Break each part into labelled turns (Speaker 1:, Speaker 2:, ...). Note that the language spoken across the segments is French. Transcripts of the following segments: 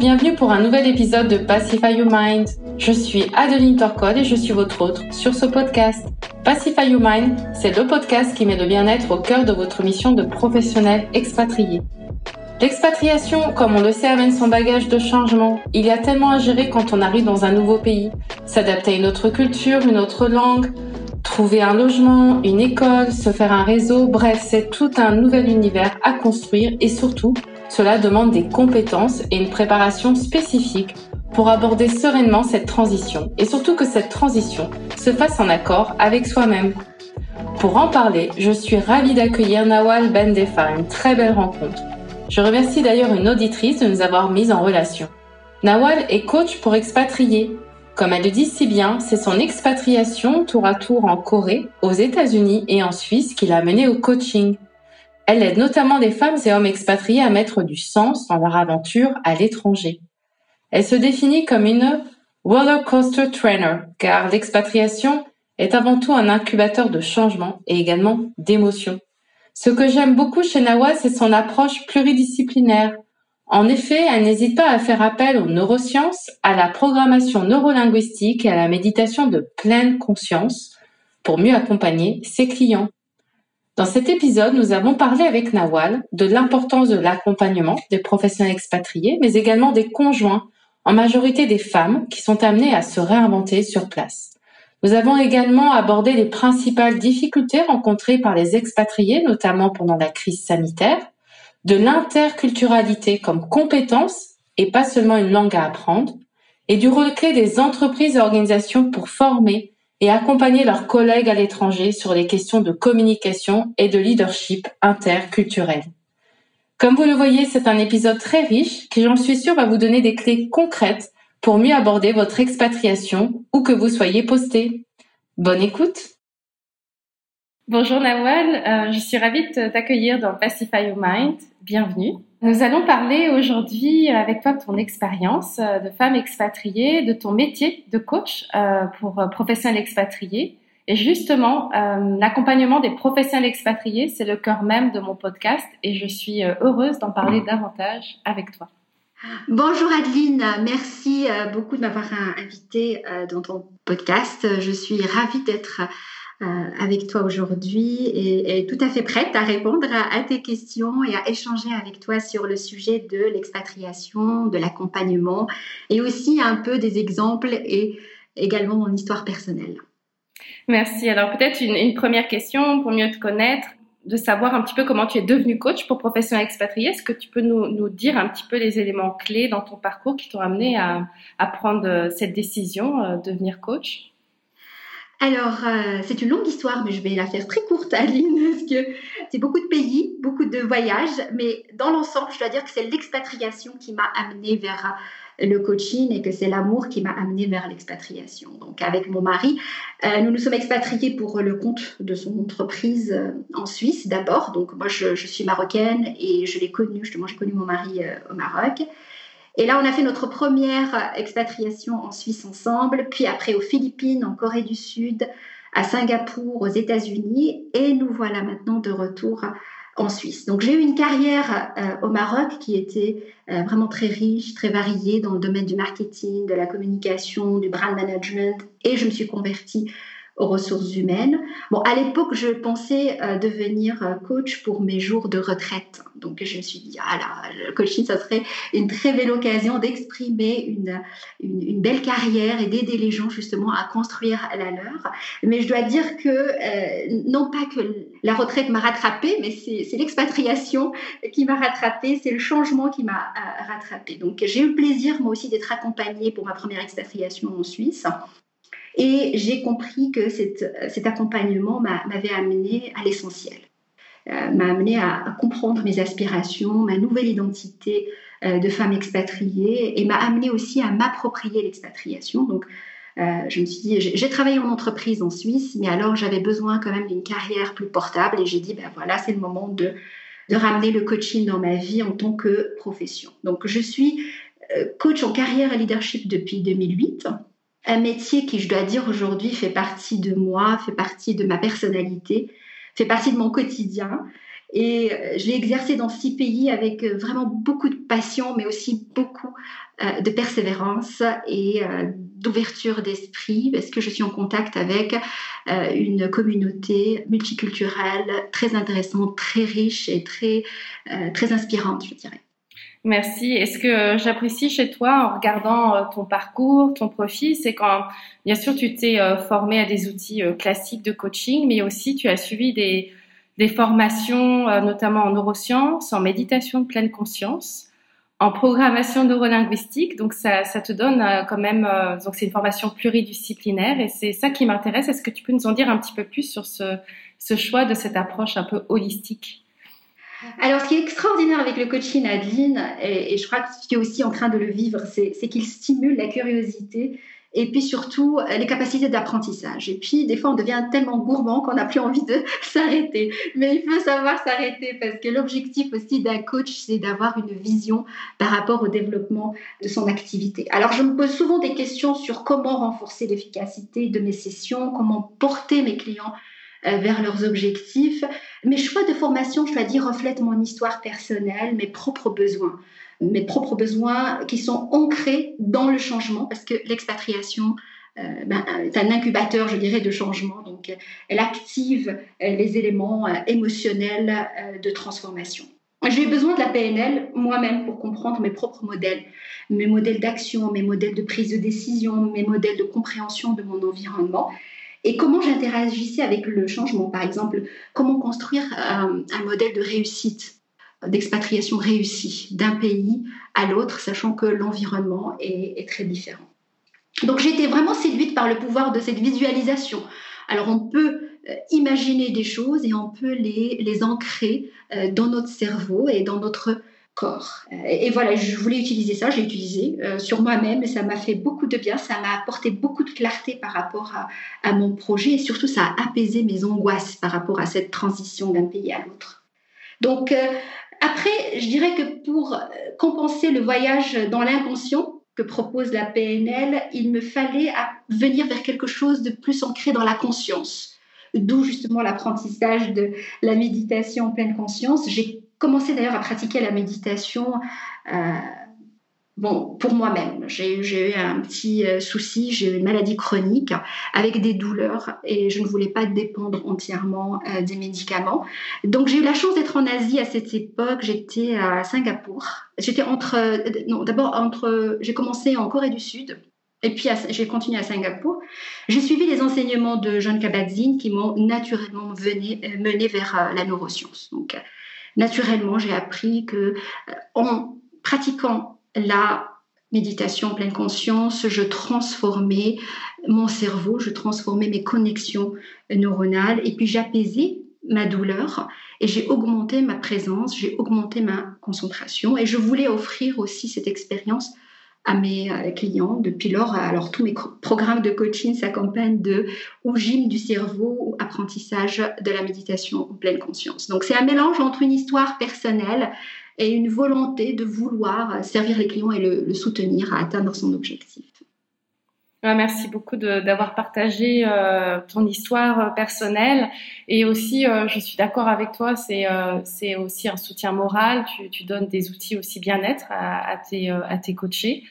Speaker 1: bienvenue pour un nouvel épisode de Pacify Your Mind. Je suis Adeline Torcode et je suis votre hôte sur ce podcast. Pacify Your Mind, c'est le podcast qui met le bien-être au cœur de votre mission de professionnel expatrié. L'expatriation, comme on le sait, amène son bagage de changement. Il y a tellement à gérer quand on arrive dans un nouveau pays. S'adapter à une autre culture, une autre langue, trouver un logement, une école, se faire un réseau, bref, c'est tout un nouvel univers à construire et surtout cela demande des compétences et une préparation spécifique pour aborder sereinement cette transition et surtout que cette transition se fasse en accord avec soi-même. Pour en parler, je suis ravie d'accueillir Nawal Bendefa, une très belle rencontre. Je remercie d'ailleurs une auditrice de nous avoir mis en relation. Nawal est coach pour expatriés. Comme elle le dit si bien, c'est son expatriation tour à tour en Corée, aux États-Unis et en Suisse qui l'a menée au coaching. Elle aide notamment des femmes et hommes expatriés à mettre du sens dans leur aventure à l'étranger. Elle se définit comme une roller coaster trainer, car l'expatriation est avant tout un incubateur de changement et également d'émotions. Ce que j'aime beaucoup chez Nawa, c'est son approche pluridisciplinaire. En effet, elle n'hésite pas à faire appel aux neurosciences, à la programmation neurolinguistique et à la méditation de pleine conscience pour mieux accompagner ses clients. Dans cet épisode, nous avons parlé avec Nawal de l'importance de l'accompagnement des professionnels expatriés, mais également des conjoints, en majorité des femmes, qui sont amenées à se réinventer sur place. Nous avons également abordé les principales difficultés rencontrées par les expatriés, notamment pendant la crise sanitaire, de l'interculturalité comme compétence et pas seulement une langue à apprendre, et du rôle clé des entreprises et organisations pour former et accompagner leurs collègues à l'étranger sur les questions de communication et de leadership interculturel. Comme vous le voyez, c'est un épisode très riche qui, j'en suis sûre, va vous donner des clés concrètes pour mieux aborder votre expatriation ou que vous soyez posté. Bonne écoute Bonjour Nawal, euh, je suis ravie de t'accueillir dans Pacify Your Mind. Bienvenue. Nous allons parler aujourd'hui avec toi de ton expérience euh, de femme expatriée, de ton métier de coach euh, pour professionnels expatriés. Et justement, l'accompagnement des professionnels expatriés, c'est le cœur même de mon podcast et je suis heureuse d'en parler davantage avec toi.
Speaker 2: Bonjour Adeline, merci beaucoup de m'avoir invitée dans ton podcast. Je suis ravie d'être avec toi aujourd'hui et, tout à fait prête à répondre à, tes questions et à échanger avec toi sur le sujet de l'expatriation, de l'accompagnement et aussi un peu des exemples et également mon histoire personnelle.
Speaker 1: Merci. Alors peut-être une, première question pour mieux te connaître, de savoir un petit peu comment tu es devenue coach pour professionnels expatriés. Est-ce que tu peux nous, dire un petit peu les éléments clés dans ton parcours qui t'ont amené à, à, prendre cette décision euh, de devenir coach?
Speaker 2: Alors, euh, c'est une longue histoire, mais je vais la faire très courte, Aline, parce que c'est beaucoup de pays, beaucoup de voyages, mais dans l'ensemble, je dois dire que c'est l'expatriation qui m'a amenée vers le coaching et que c'est l'amour qui m'a amenée vers l'expatriation. Donc, avec mon mari, euh, nous nous sommes expatriés pour le compte de son entreprise euh, en Suisse d'abord. Donc, moi, je, je, suis marocaine et je l'ai connu, justement, j'ai connu mon mari au Maroc. Et là, on a fait notre première expatriation en Suisse ensemble, puis après aux Philippines, en Corée du Sud, à Singapour, aux États-Unis, et nous voilà maintenant de retour en Suisse. Donc j'ai eu une carrière euh, au Maroc qui était euh, vraiment très riche, très variée dans le domaine du marketing, de la communication, du brand management, et je me suis convertie aux ressources humaines. Bon, à l'époque, je pensais euh, devenir euh, coach pour mes jours de retraite. Donc, je me suis dit, ah là, le coaching, ça serait une très belle occasion d'exprimer une, une, belle carrière et d'aider les gens justement à construire la leur. Mais je dois dire que, euh, non pas que la retraite m'a rattrapée, mais c'est l'expatriation qui m'a rattrapée, c'est le changement qui m'a rattrapée. Donc, j'ai eu le plaisir, moi aussi, d'être accompagnée pour ma première expatriation en Suisse. Et j'ai compris que cet accompagnement m'avait amené à l'essentiel, euh, m'a amené à, comprendre mes aspirations, ma nouvelle identité euh, de femme expatriée et m'a amené aussi à m'approprier l'expatriation. Donc, euh, je me suis dit, j'ai travaillé en entreprise en Suisse, mais alors j'avais besoin quand même d'une carrière plus portable et j'ai dit, ben voilà, c'est le moment de, de ramener le coaching dans ma vie en tant que profession. Donc, je suis coach en carrière et leadership depuis 2008 un métier qui, je dois dire aujourd'hui, fait partie de moi, fait partie de ma personnalité, fait partie de mon quotidien. Et je l'ai exercé dans six pays avec vraiment beaucoup de passion, mais aussi beaucoup de persévérance et d'ouverture d'esprit, parce que je suis en contact avec une communauté multiculturelle très intéressante, très riche et très, très inspirante, je dirais.
Speaker 3: Merci. Et ce que euh, j'apprécie chez toi en regardant euh, ton parcours, ton profil, c'est quand, bien sûr, tu t'es euh, formé à des outils classiques de coaching, mais aussi tu as suivi des, formations, notamment en neurosciences, en méditation de pleine conscience, en programmation neurolinguistique. Donc, ça, te donne quand même, donc c'est une formation pluridisciplinaire et c'est ça qui m'intéresse. Est-ce que tu peux nous en dire un petit peu plus sur ce choix de cette approche un peu holistique?
Speaker 2: Alors, ce qui est extraordinaire avec le coaching Adeline, et, et je crois que tu es aussi en train de le vivre, c'est qu'il stimule la curiosité et puis surtout les capacités d'apprentissage. Et puis, des fois, on devient tellement gourmand qu'on n'a plus envie de s'arrêter. Mais il faut savoir s'arrêter parce que l'objectif aussi d'un coach, c'est d'avoir une vision par rapport au développement de son activité. Alors, je me pose souvent des questions sur comment renforcer l'efficacité de mes sessions, comment porter mes clients euh, vers leurs objectifs. Mes choix de formation, je dois dire, reflètent mon histoire personnelle, mes propres besoins. Mes propres besoins qui sont ancrés dans le changement, parce que l'expatriation, euh, ben, est un incubateur, je dirais, de changement. Donc, elle active euh, les éléments émotionnels de transformation. J'ai besoin de la PNL moi-même pour comprendre mes propres modèles, mes modèles d'action, mes modèles de prise de décision, mes modèles de compréhension de mon environnement et comment j'interagissais avec le changement. Par exemple, comment construire un, modèle de réussite, d'expatriation réussie d'un pays à l'autre, sachant que l'environnement est, très différent. Donc été vraiment séduite par le pouvoir de cette visualisation. Alors on peut euh, imaginer des choses et on peut les, les ancrer euh, dans notre cerveau et dans notre Euh, et voilà, je voulais utiliser ça, j'ai utilisé euh, sur moi-même et ça m'a fait beaucoup de bien, ça m'a apporté beaucoup de clarté par rapport à, mon projet et surtout ça a apaisé mes angoisses par rapport à cette transition d'un pays à l'autre. Donc euh, après, je dirais que pour compenser le voyage dans l'inconscient que propose la PNL, il me fallait venir vers quelque chose de plus ancré dans la conscience. D'où justement l'apprentissage de la méditation en pleine conscience. Commencé d'ailleurs à pratiquer la méditation. Euh, bon, pour moi-même, j'ai eu un petit euh, souci, j'ai eu une maladie chronique avec des douleurs et je ne voulais pas dépendre entièrement euh, des médicaments. Donc j'ai eu la chance d'être en Asie à cette époque. J'étais à Singapour. J'étais entre, non, d'abord j'ai commencé en Corée du Sud. Et puis j'ai continué à Singapour. J'ai suivi les enseignements de John Kabat-Zinn qui m'ont naturellement mené vers la neuroscience. Donc naturellement, j'ai appris que euh, en pratiquant la méditation pleine conscience, je transformais mon cerveau, je transformais mes connexions neuronales et puis j'apaisais ma douleur et j'ai augmenté ma présence, j'ai augmenté ma concentration et je voulais offrir aussi cette expérience à mes euh, clients. Depuis lors, alors tous mes programmes de coaching s'accompagnent de ou gym du cerveau ou apprentissage de la méditation en pleine conscience. Donc c'est un mélange entre une histoire personnelle et une volonté de vouloir servir les clients et le, soutenir à atteindre son objectif.
Speaker 3: Merci beaucoup d'avoir partagé euh, ton histoire euh, personnelle et aussi, je suis d'accord avec toi, c'est c'est aussi un soutien moral. Tu, tu, donnes des outils aussi bien-être à, à, tes, à tes coachés.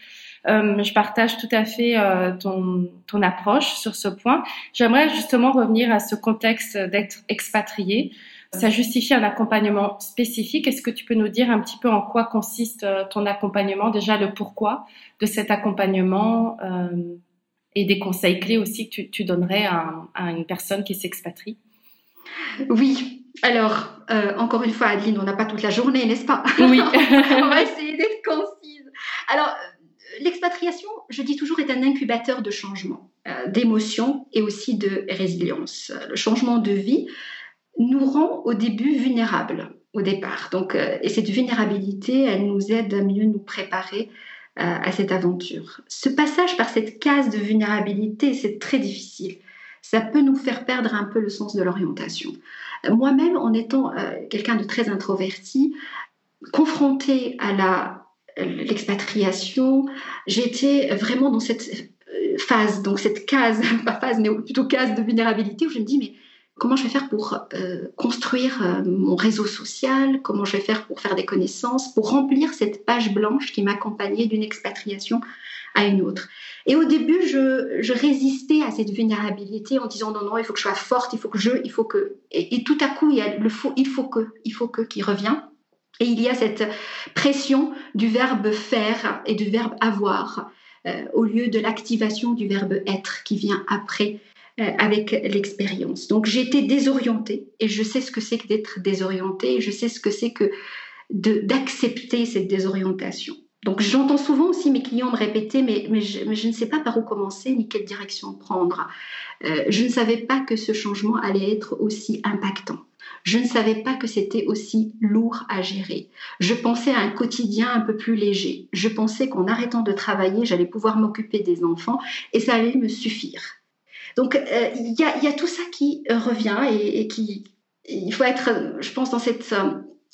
Speaker 3: Euh, je partage tout à fait euh, ton, ton approche sur ce point. J'aimerais justement revenir à ce contexte d'être expatrié. Ça justifie un accompagnement spécifique. Est-ce que tu peux nous dire un petit peu en quoi consiste euh, ton accompagnement, déjà le pourquoi de cet accompagnement et des conseils clés aussi que tu, tu donnerais à, à, une personne qui s'expatrie?
Speaker 2: Oui, alors, encore une fois, Adeline, on n'a pas toute la journée, n'est-ce pas?
Speaker 3: Oui.
Speaker 2: on va essayer d'être concise. Alors, l'expatriation, je dis toujours, est un incubateur de changement, euh, d'émotion et aussi de résilience. Le changement de vie nous rend au début vulnérables au départ. Donc, euh, et cette vulnérabilité, elle nous aide à mieux nous préparer euh, à cette aventure. Ce passage par cette case de vulnérabilité, c'est très difficile. Ça peut nous faire perdre un peu le sens de l'orientation. Moi-même, en étant quelqu'un de très introverti, confronté à la l'expatriation, j'étais vraiment dans cette euh, phase, donc cette case, pas phase, mais plutôt case de vulnérabilité où je me dis, mais comment je vais faire pour euh, construire euh, mon réseau social, comment je vais faire pour faire des connaissances, pour remplir cette page blanche qui m'accompagnait d'une expatriation à une autre. Et au début, je, résistais à cette vulnérabilité en disant non, non, il faut que je sois forte, il faut que je, il faut que. Et, tout à coup, il y a le faut, il faut que, il faut que qui revient. Et il y a cette pression du verbe faire et du verbe avoir euh, au lieu de l'activation du verbe être qui vient après avec l'expérience. Donc j'étais désorientée et je sais ce que c'est que d'être désorientée et je sais ce que c'est que d'accepter cette désorientation. Donc j'entends souvent aussi mes clients me répéter mais, mais, je, ne sais pas par où commencer ni quelle direction prendre. Euh, je ne savais pas que ce changement allait être aussi impactant. Je ne savais pas que c'était aussi lourd à gérer. Je pensais à un quotidien un peu plus léger. Je pensais qu'en arrêtant de travailler, j'allais pouvoir m'occuper des enfants et ça allait me suffire. Donc euh, il y, a, tout ça qui revient et, qui il faut être, je pense, dans cette euh,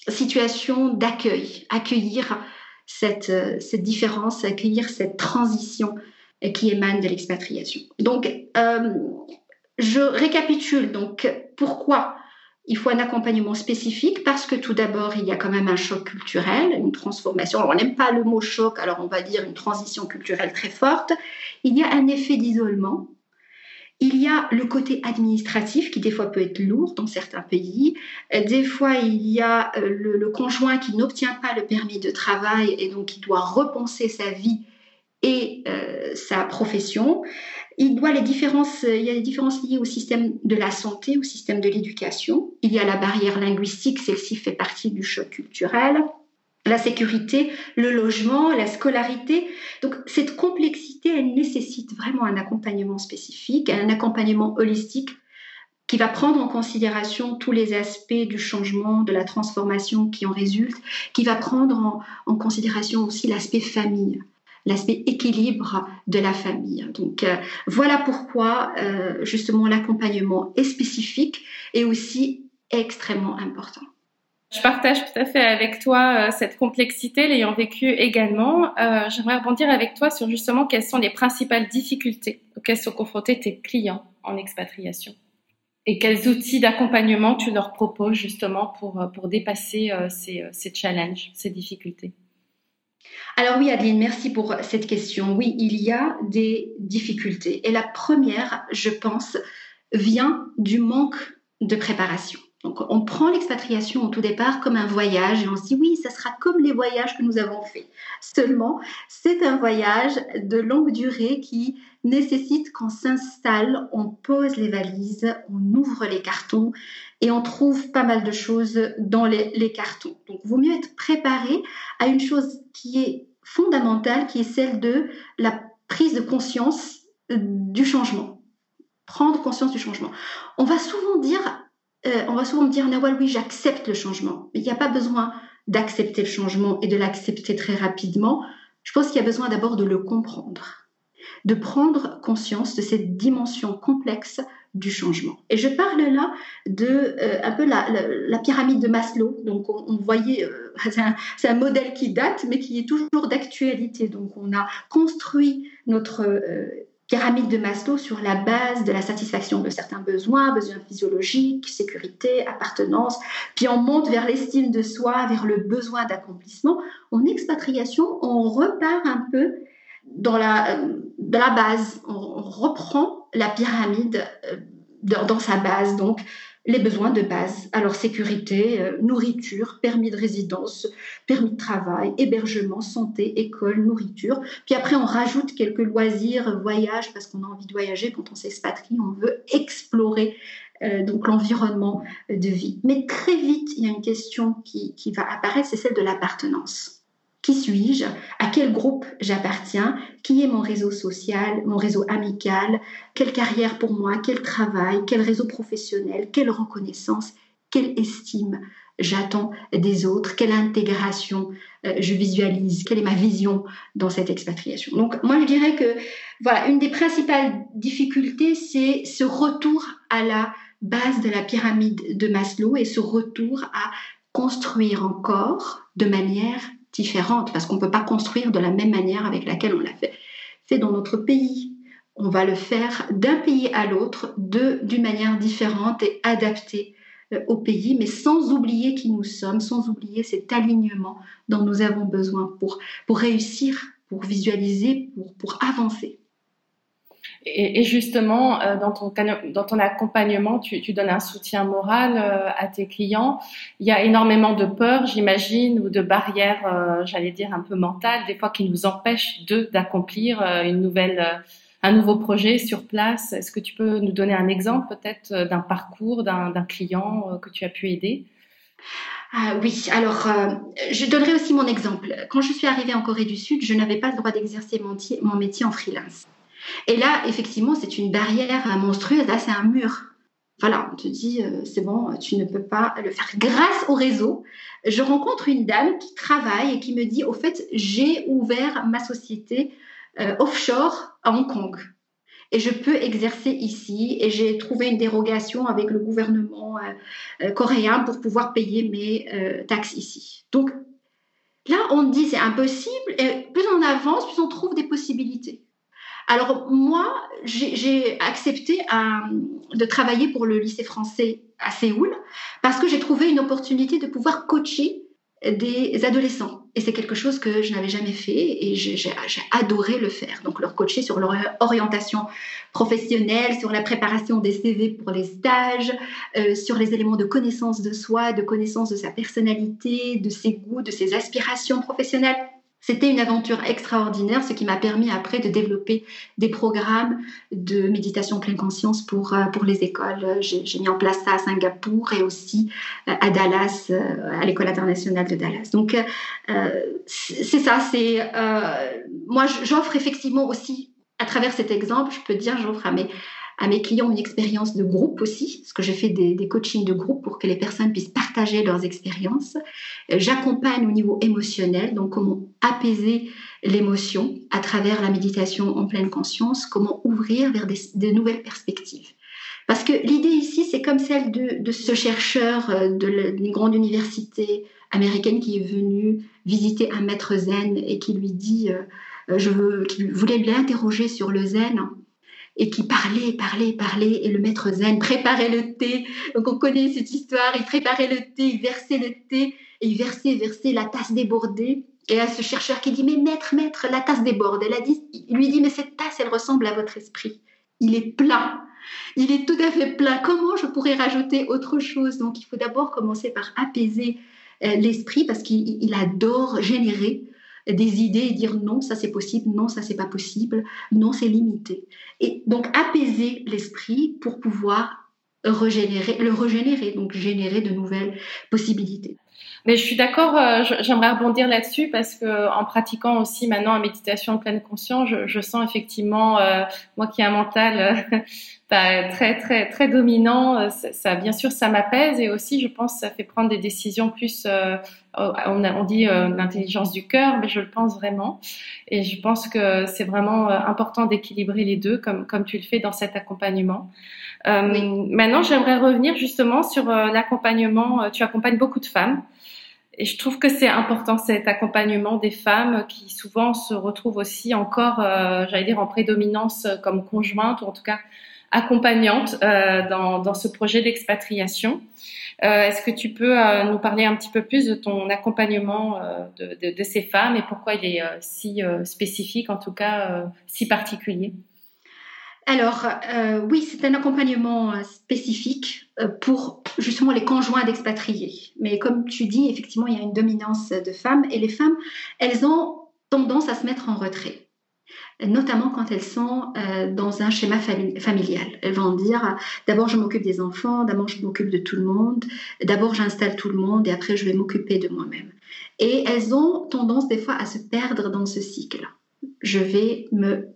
Speaker 2: situation d'accueil, accueillir cette, euh, cette différence, accueillir cette transition qui émane de l'expatriation. Donc, je récapitule. Donc, pourquoi il faut un accompagnement spécifique? Parce que tout d'abord, il y a quand même un choc culturel, une transformation. On n'aime pas le mot choc, alors on va dire une transition culturelle très forte. Il y a un effet d'isolement. Il y a le côté administratif qui des fois peut être lourd dans certains pays. Des fois, il y a euh, le, conjoint qui n'obtient pas le permis de travail et donc qui doit repenser sa vie et euh, sa profession. Il, les il y a des différences liées au système de la santé, au système de l'éducation. Il y a la barrière linguistique, celle-ci fait partie du choc culturel. La sécurité, le logement, la scolarité. Donc cette complexité, elle nécessite vraiment un accompagnement spécifique, un accompagnement holistique qui va prendre en considération tous les aspects du changement, de la transformation qui en résulte, qui va prendre en, considération aussi l'aspect famille l'aspect équilibre de la famille. Donc euh, voilà pourquoi euh, justement l'accompagnement est spécifique et aussi extrêmement important.
Speaker 3: Je partage tout à fait avec toi euh, cette complexité, l'ayant vécu également. J'aimerais rebondir avec toi sur justement quelles sont les principales difficultés auxquelles sont confrontés tes clients en expatriation et quels outils d'accompagnement tu leur proposes justement pour, pour dépasser ces, ces challenges, ces difficultés?
Speaker 2: Alors oui, Adeline, merci pour cette question. Oui, il y a des difficultés. Et la première, je pense, vient du manque de préparation. Donc on prend l'expatriation au tout départ comme un voyage et on se dit oui, ça sera comme les voyages que nous avons faits. Seulement, c'est un voyage de longue durée qui nécessite qu'on s'installe, on pose les valises, on ouvre les cartons et on trouve pas mal de choses dans les, cartons. Donc, il vaut mieux être préparé à une chose qui est fondamentale, qui est celle de la prise de conscience du changement. Prendre conscience du changement. On va souvent dire, euh, on va souvent me dire, Nawal, oui, j'accepte le changement. Mais il n'y a pas besoin d'accepter le changement et de l'accepter très rapidement. Je pense qu'il y a besoin d'abord de le comprendre de prendre conscience de cette dimension complexe du changement. Et je parle là de euh, un peu la, pyramide de Maslow. Donc on, voyait, euh, c'est un, modèle qui date, mais qui est toujours d'actualité. Donc on a construit notre pyramide de Maslow sur la base de la satisfaction de certains besoins, besoins physiologiques, sécurité, appartenance, puis on monte vers l'estime de soi, vers le besoin d'accomplissement. En expatriation, on repart un peu dans la, base. On, reprend la pyramide euh, dans sa base, donc les besoins de base. Alors sécurité, euh, nourriture, permis de résidence, permis de travail, hébergement, santé, école, nourriture. Puis après, on rajoute quelques loisirs, voyages, parce qu'on a envie de voyager quand on s'expatrie, on veut explorer euh, donc l'environnement de vie. Mais très vite, il y a une question qui, qui va apparaître, c'est celle de l'appartenance. Qui suis-je? À quel groupe j'appartiens? Qui est mon réseau social, mon réseau amical? Quelle carrière pour moi? Quel travail? Quel réseau professionnel? Quelle reconnaissance? Quelle estime j'attends des autres? Quelle intégration euh, je visualise? Quelle est ma vision dans cette expatriation? Donc moi je dirais que voilà, une des principales difficultés c'est ce retour à la base de la pyramide de Maslow et ce retour à construire encore de manière différente parce qu'on ne peut pas construire de la même manière avec laquelle on l'a fait. Dans notre pays, on va le faire d'un pays à l'autre, d'une manière différente et adaptée euh, au pays, mais sans oublier qui nous sommes, sans oublier cet alignement dont nous avons besoin pour, réussir, pour visualiser, pour avancer.
Speaker 3: Et, justement, euh, dans, ton, accompagnement, tu, donnes un soutien moral euh, à tes clients. Il y a énormément de peur, j'imagine, ou de barrières, j'allais dire, un peu mentales, des fois qui nous empêchent d'accomplir un nouveau projet sur place. Est-ce que tu peux nous donner un exemple peut-être euh, d'un parcours d'un client euh, que tu as pu aider?
Speaker 2: Ah oui, alors euh, je donnerai aussi mon exemple. Quand je suis arrivée en Corée du Sud, je n'avais pas le droit d'exercer mon, métier en freelance. Et là, effectivement, c'est une barrière monstrueuse. Là, c'est un mur. Voilà, on te dit, c'est bon, tu ne peux pas le faire. Grâce au réseau, je rencontre une dame qui travaille et qui me dit, au fait, j'ai ouvert ma société euh, offshore à Hong Kong. Et je peux exercer ici et j'ai trouvé une dérogation avec le gouvernement euh, euh, coréen pour pouvoir payer mes taxes ici. Donc là, on dit c'est impossible et plus on avance, plus on trouve des possibilités. Alors moi, j'ai accepté de travailler pour le lycée français à Séoul parce que j'ai trouvé une opportunité de pouvoir coacher des adolescents. Et c'est quelque chose que je n'avais jamais fait et j'ai adoré le faire. Donc leur coacher sur leur orientation professionnelle, sur la préparation des CV pour les stages, euh, sur les éléments de connaissance de soi, de connaissance de sa personnalité, de ses goûts, de ses aspirations professionnelles. C'était une aventure extraordinaire, ce qui m'a permis après de développer des programmes de méditation pleine conscience pour, euh, pour les écoles. J'ai mis en place ça à Singapour et aussi euh, à Dallas, euh, à l'école internationale de Dallas. Donc, c'est ça, c'est... moi, j'offre effectivement aussi, à travers cet exemple, je peux dire, j'offre à mes à mes clients une expérience de groupe aussi, parce que j'ai fait des, coachings de groupe pour que les personnes puissent partager leurs expériences. Euh, j'accompagne au niveau émotionnel, donc comment apaiser l'émotion à travers la méditation en pleine conscience, comment ouvrir vers des, de nouvelles perspectives. Parce que l'idée ici, c'est comme celle de, de ce chercheur euh, d'une grande université américaine qui est venu visiter un maître zen et qui lui dit, euh, je veux, qui voulait l'interroger sur le zen et qui parlait, parlait, parlait, et le maître zen préparait le thé. Donc on connaît cette histoire, il préparait le thé, il versait le thé, et il versait, versait, la tasse débordée. Et à ce chercheur qui dit, mais maître, maître, la tasse déborde. Elle il lui dit, mais cette tasse, elle ressemble à votre esprit. Il est plein. Il est tout à fait plein. Comment je pourrais rajouter autre chose? Donc il faut d'abord commencer par apaiser euh, l'esprit parce qu'il adore générer des idées et dire non, ça c'est possible, non, ça c'est pas possible, non, c'est limité. Et donc apaiser l'esprit pour pouvoir régénérer, le régénérer, donc générer de nouvelles possibilités.
Speaker 3: Mais je suis d'accord, euh, j'aimerais rebondir là-dessus parce que en pratiquant aussi maintenant la méditation en pleine conscience, je, sens effectivement, euh, moi qui ai un mental euh, bah, très très très dominant, ça, bien sûr ça m'apaise et aussi je pense ça fait prendre des décisions plus, on, on, dit l'intelligence du cœur, mais je le pense vraiment et je pense que c'est vraiment important d'équilibrer les deux comme comme tu le fais dans cet accompagnement. Maintenant, j'aimerais revenir justement sur l'accompagnement. Tu accompagnes beaucoup de femmes. Et je trouve que c'est important cet accompagnement des femmes qui souvent se retrouvent aussi encore, euh, j'allais dire, en prédominance comme conjointe ou en tout cas accompagnante euh, dans, ce projet d'expatriation. Euh, Est-ce que tu peux euh, nous parler un petit peu plus de ton accompagnement de, ces femmes et pourquoi il est si spécifique, en tout cas si particulier?
Speaker 2: Alors, oui, c'est un accompagnement spécifique pour justement les conjoints d'expatriés. Mais comme tu dis, effectivement, il y a une dominance de femmes et les femmes, elles ont tendance à se mettre en retrait, notamment quand elles sont dans un schéma familial. Elles vont dire, d'abord je m'occupe des enfants, d'abord je m'occupe de tout le monde, d'abord j'installe tout le monde et après je vais m'occuper de moi-même. Et elles ont tendance des fois à se perdre dans ce cycle. Je vais me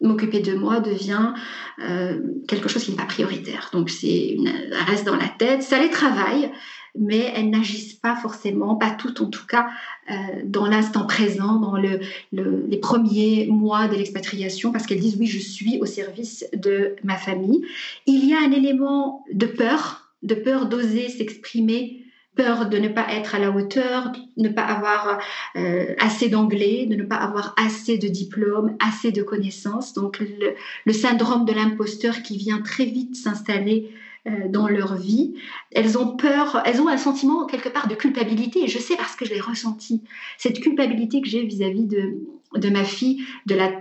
Speaker 2: m'occuper de moi devient euh, quelque chose qui n'est pas prioritaire. Donc, c'est reste dans la tête. Ça les travaille, mais elles n'agissent pas forcément, pas toutes en tout cas, euh, dans l'instant présent, dans le, les premiers mois de l'expatriation, parce qu'elles disent oui, je suis au service de ma famille. Il y a un élément de peur, de peur d'oser s'exprimer peur de ne pas être à la hauteur, de ne pas avoir euh, assez d'anglais, de ne pas avoir assez de diplômes, assez de connaissances. Donc le, syndrome de l'imposteur qui vient très vite s'installer dans leur vie. Elles ont peur, elles ont un sentiment quelque part de culpabilité, et je sais parce que je l'ai ressenti. Cette culpabilité que j'ai vis-à-vis de, de ma fille, de la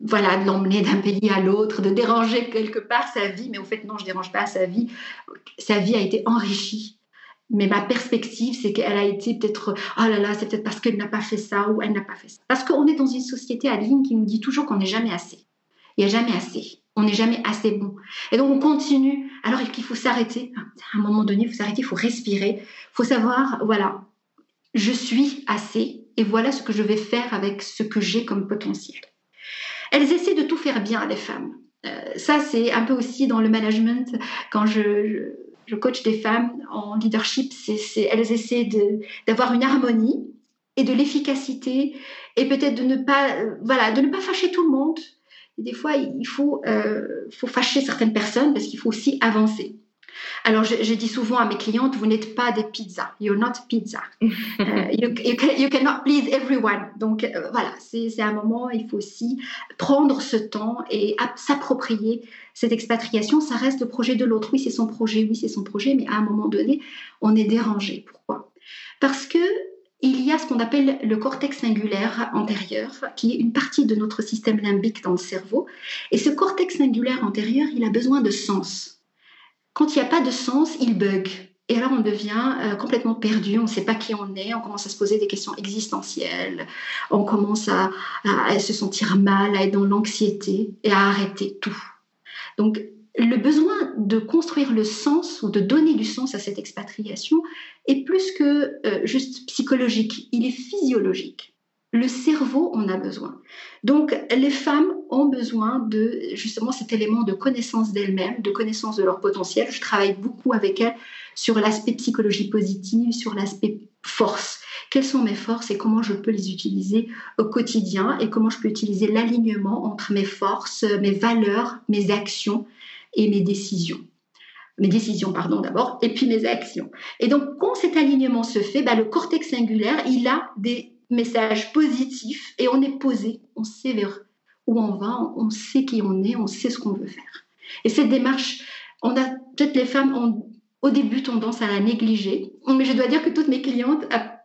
Speaker 2: voilà, de l'emmener d'un pays à l'autre, de déranger quelque part sa vie, mais au fait non, je dérange pas sa vie. Sa vie a été enrichie mais ma perspective, c'est qu'elle a été peut-être, oh là là, c'est peut-être parce qu'elle n'a pas fait ça ou elle n'a pas fait ça. Parce qu'on est dans une société à ligne qui nous dit toujours qu'on n'est jamais assez. Il n'y a jamais assez. On n'est jamais assez bon. Et donc on continue. Alors qu'il faut s'arrêter. À un moment donné, il faut s'arrêter, il faut respirer. Il faut savoir, voilà, je suis assez et voilà ce que je vais faire avec ce que j'ai comme potentiel. Elles essaient de tout faire bien, les femmes. Euh, ça, c'est un peu aussi dans le management. Quand je je coach des femmes en leadership, c'est, elles essaient d'avoir une harmonie et de l'efficacité et peut-être de ne pas, euh, voilà, de ne pas fâcher tout le monde. Des fois, il faut, euh, faut fâcher certaines personnes parce qu'il faut aussi avancer. Alors, je, dis souvent à mes clientes, vous n'êtes pas des pizzas. You're not pizza. Euh, you, cannot please everyone. Donc, euh, voilà, c'est un moment, il faut aussi prendre ce temps et s'approprier cette expatriation. Ça reste le projet de l'autre. Oui, c'est son projet. Oui, c'est son projet. Mais à un moment donné, on est dérangé. Pourquoi? Parce que il y a ce qu'on appelle le cortex singulaire antérieur, qui est une partie de notre système limbique dans le cerveau. Et ce cortex singulaire antérieur, il a besoin de sens. Quand il n'y a pas de sens, il bug. Et alors on devient euh, complètement perdu, on ne sait pas qui on est, on commence à se poser des questions existentielles, on commence à, se sentir mal, à être dans l'anxiété et à arrêter tout. Donc le besoin de construire le sens ou de donner du sens à cette expatriation est plus que euh, juste psychologique, il est physiologique. Le cerveau en a besoin. Donc, les femmes ont besoin de justement cet élément de connaissance d'elles-mêmes, de connaissance de leur potentiel. Je travaille beaucoup avec elles sur l'aspect psychologie positive, sur l'aspect force. Quelles sont mes forces et comment je peux les utiliser au quotidien et comment je peux utiliser l'alignement entre mes forces, mes valeurs, mes actions et mes décisions mes décisions, pardon, d'abord, et puis mes actions. Et donc, quand cet alignement se fait, bah, le cortex singulaire, il a des message positif et on est posé, on sait vers où on va, on sait qui on est, on sait ce qu'on veut faire. Et cette démarche, on a peut-être les femmes ont au début tendance à la négliger, mais je dois dire que toutes mes clientes,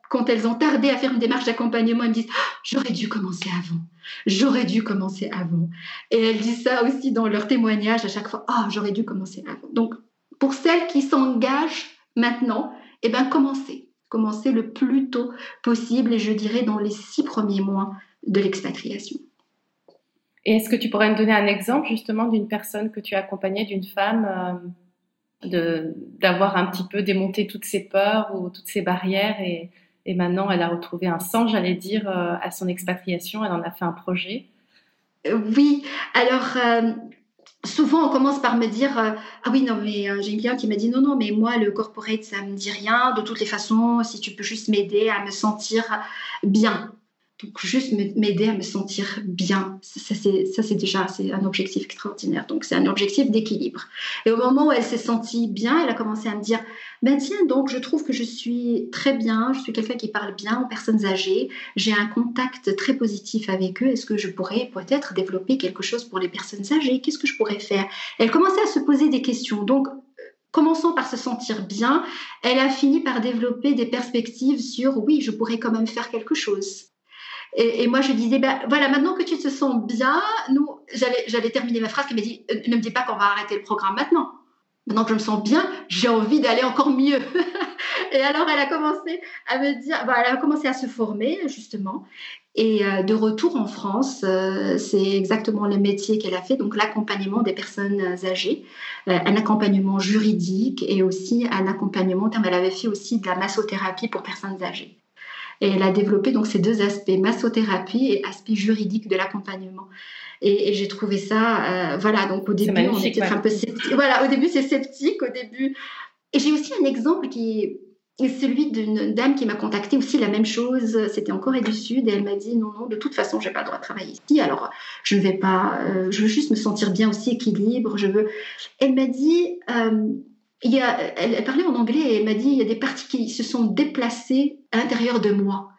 Speaker 2: quand elles ont tardé à faire une démarche d'accompagnement, elles me disent ah, j'aurais dû commencer avant, j'aurais dû commencer avant. Et elles disent ça aussi dans leurs témoignages à chaque fois ah j'aurais dû commencer avant. Donc pour celles qui s'engagent maintenant, eh ben commencez. Commencer le plus tôt possible et je dirais dans les six premiers mois de l'expatriation.
Speaker 3: Et est-ce que tu pourrais me donner un exemple justement d'une personne que tu as accompagnée, d'une femme, euh, d'avoir un petit peu démonté toutes ses peurs ou toutes ses barrières et, et maintenant elle a retrouvé un sens, j'allais dire, euh, à son expatriation, elle en a fait un projet?
Speaker 2: Euh, Oui, alors souvent on commence par me dire euh, ah oui non mais euh, j'ai une cliente qui m'a dit non non mais moi le corporate ça me dit rien de toutes les façons si tu peux juste m'aider à me sentir bien donc juste m'aider à me sentir bien, ça, ça c'est déjà un objectif extraordinaire. Donc c'est un objectif d'équilibre. Et au moment où elle s'est sentie bien, elle a commencé à me dire ben tiens donc je trouve que je suis très bien, je suis quelqu'un qui parle bien aux personnes âgées, j'ai un contact très positif avec eux. Est-ce que je pourrais peut-être développer quelque chose pour les personnes âgées? Qu'est-ce que je pourrais faire? Elle commençait à se poser des questions. Donc commençant par se sentir bien, elle a fini par développer des perspectives sur oui, je pourrais quand même faire quelque chose. Et, moi, je disais, ben, voilà, maintenant que tu te sens bien, nous, j'allais terminer ma phrase qui m'a dit, euh, ne me dis pas qu'on va arrêter le programme maintenant. Maintenant que je me sens bien, j'ai envie d'aller encore mieux. et alors, elle a commencé à me dire, ben, elle a commencé à se former, justement. Et euh, de retour en France, euh, c'est exactement le métier qu'elle a fait, donc l'accompagnement des personnes âgées, un accompagnement juridique et aussi un accompagnement, elle avait fait aussi de la massothérapie pour personnes âgées. Et elle a développé donc ces deux aspects, massothérapie et aspect juridique de l'accompagnement. Et, j'ai trouvé ça, euh, voilà, donc au début, on était un peu sceptique. Voilà, au début, c'est sceptique, au début. Et j'ai aussi un exemple qui est celui d'une dame qui m'a contacté aussi la même chose. C'était en Corée du Sud et elle m'a dit non, non, de toute façon, j'ai pas le droit de travailler ici. Alors, je ne vais pas, euh, je veux juste me sentir bien aussi équilibre. Je veux. Elle m'a dit, euh, a, elle, parlait en anglais et elle m'a dit il y a des parties qui se sont déplacées à l'intérieur de moi.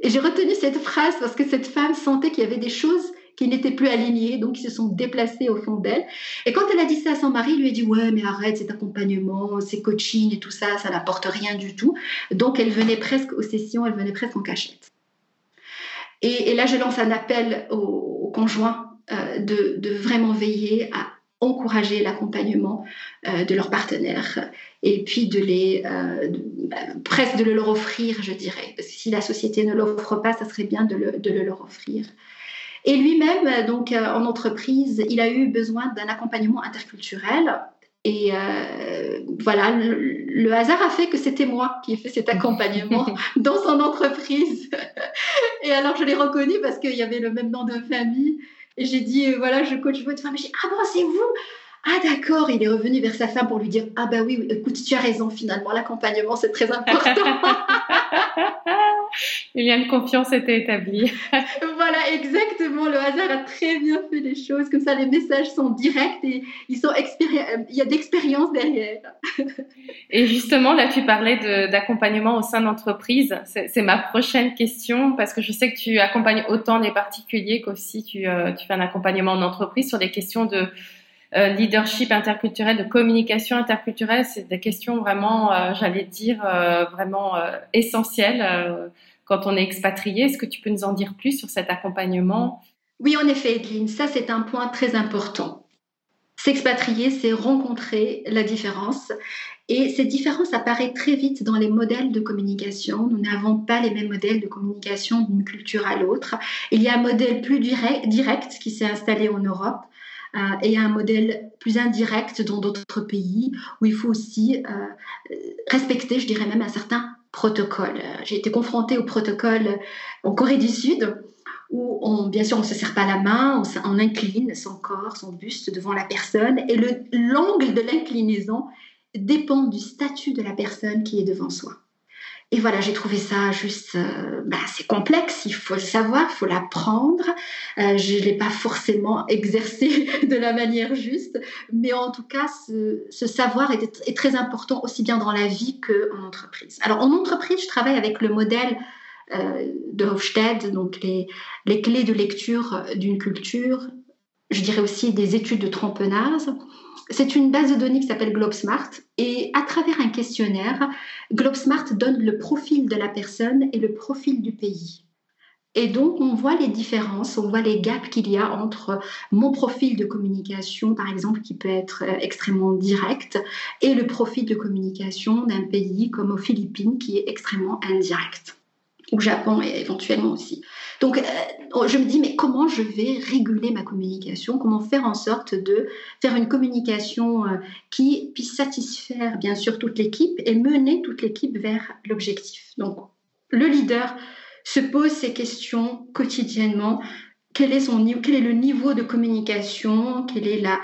Speaker 2: Et j'ai retenu cette phrase parce que cette femme sentait qu'il y avait des choses qui n'étaient plus alignées, donc qui se sont déplacées au fond d'elle. Et quand elle a dit ça à son mari, il lui a dit ouais mais arrête cet accompagnement, ces coachings et tout ça, ça n'apporte rien du tout. Donc elle venait presque aux sessions, elle venait presque en cachette. Et, là je lance un appel aux, conjoints euh, de, de, vraiment veiller à encourager l'accompagnement euh, de leurs partenaires et puis de les euh, presque de le leur offrir, je dirais. Parce que si la société ne l'offre pas, ça serait bien de le, de le leur offrir. Et lui-même, donc en entreprise, il a eu besoin d'un accompagnement interculturel. Et euh, voilà, le, le, hasard a fait que c'était moi qui ai fait cet accompagnement dans son entreprise. Et alors je l'ai reconnu parce qu'il y avait le même nom de famille. J'ai dit, euh, voilà, je coach votre femme. J'ai dit, ah bon, c'est vous? Ah d'accord, il est revenu vers sa femme pour lui dire ah bah oui, écoute, tu as raison finalement, l'accompagnement c'est très important.
Speaker 3: Le lien de confiance était établi.
Speaker 2: voilà, exactement. Le hasard a très bien fait les choses. Comme ça, les messages sont directs et ils sont il y a d'expérience derrière.
Speaker 3: et justement, là, tu parlais d'accompagnement au sein d'entreprise. C'est ma prochaine question parce que je sais que tu accompagnes autant les particuliers qu'aussi tu, euh, tu fais un accompagnement en entreprise sur des questions de euh, leadership interculturel, de communication interculturelle, c'est des questions vraiment, euh, j'allais dire, euh, vraiment essentielles quand on est expatrié. Est-ce que tu peux nous en dire plus sur cet accompagnement?
Speaker 2: Oui, en effet, Edline, ça c'est un point très important. S'expatrier, c'est rencontrer la différence. Et cette différence apparaît très vite dans les modèles de communication. Nous n'avons pas les mêmes modèles de communication d'une culture à l'autre. Il y a un modèle plus direct, qui s'est installé en Europe euh, et un modèle plus indirect dans d'autres pays où il faut aussi euh, respecter, je dirais même, un certain protocole. J'ai été confrontée au protocole en Corée du Sud où bien sûr on ne se serre pas la main, on, on, incline son corps, son buste devant la personne et l'angle de l'inclinaison dépend du statut de la personne qui est devant soi. Et voilà, j'ai trouvé ça juste, euh, bah, c'est complexe, il faut le savoir, il faut l'apprendre. Euh, je ne l'ai pas forcément exercé de la manière juste, mais en tout cas, ce, savoir est, très important aussi bien dans la vie qu'en entreprise. Alors en entreprise, je travaille avec le modèle euh, de Hofstede, donc les, les clés de lecture d'une culture, je dirais aussi des études de Trampenaz c'est une base de données qui s'appelle GlobeSmart et à travers un questionnaire, GlobeSmart donne le profil de la personne et le profil du pays. Et donc, on voit les différences, on voit les gaps qu'il y a entre mon profil de communication, par exemple, qui peut être euh, extrêmement direct, et le profil de communication d'un pays comme aux Philippines, qui est extrêmement indirect, au Japon éventuellement aussi. Donc, euh, je me dis, mais comment je vais réguler ma communication? Comment faire en sorte de faire une communication euh, qui puisse satisfaire, bien sûr, toute l'équipe et mener toute l'équipe vers l'objectif? Donc, le leader se pose ces questions quotidiennement. Quel est, son, quel est le niveau de communication? Quelle est la,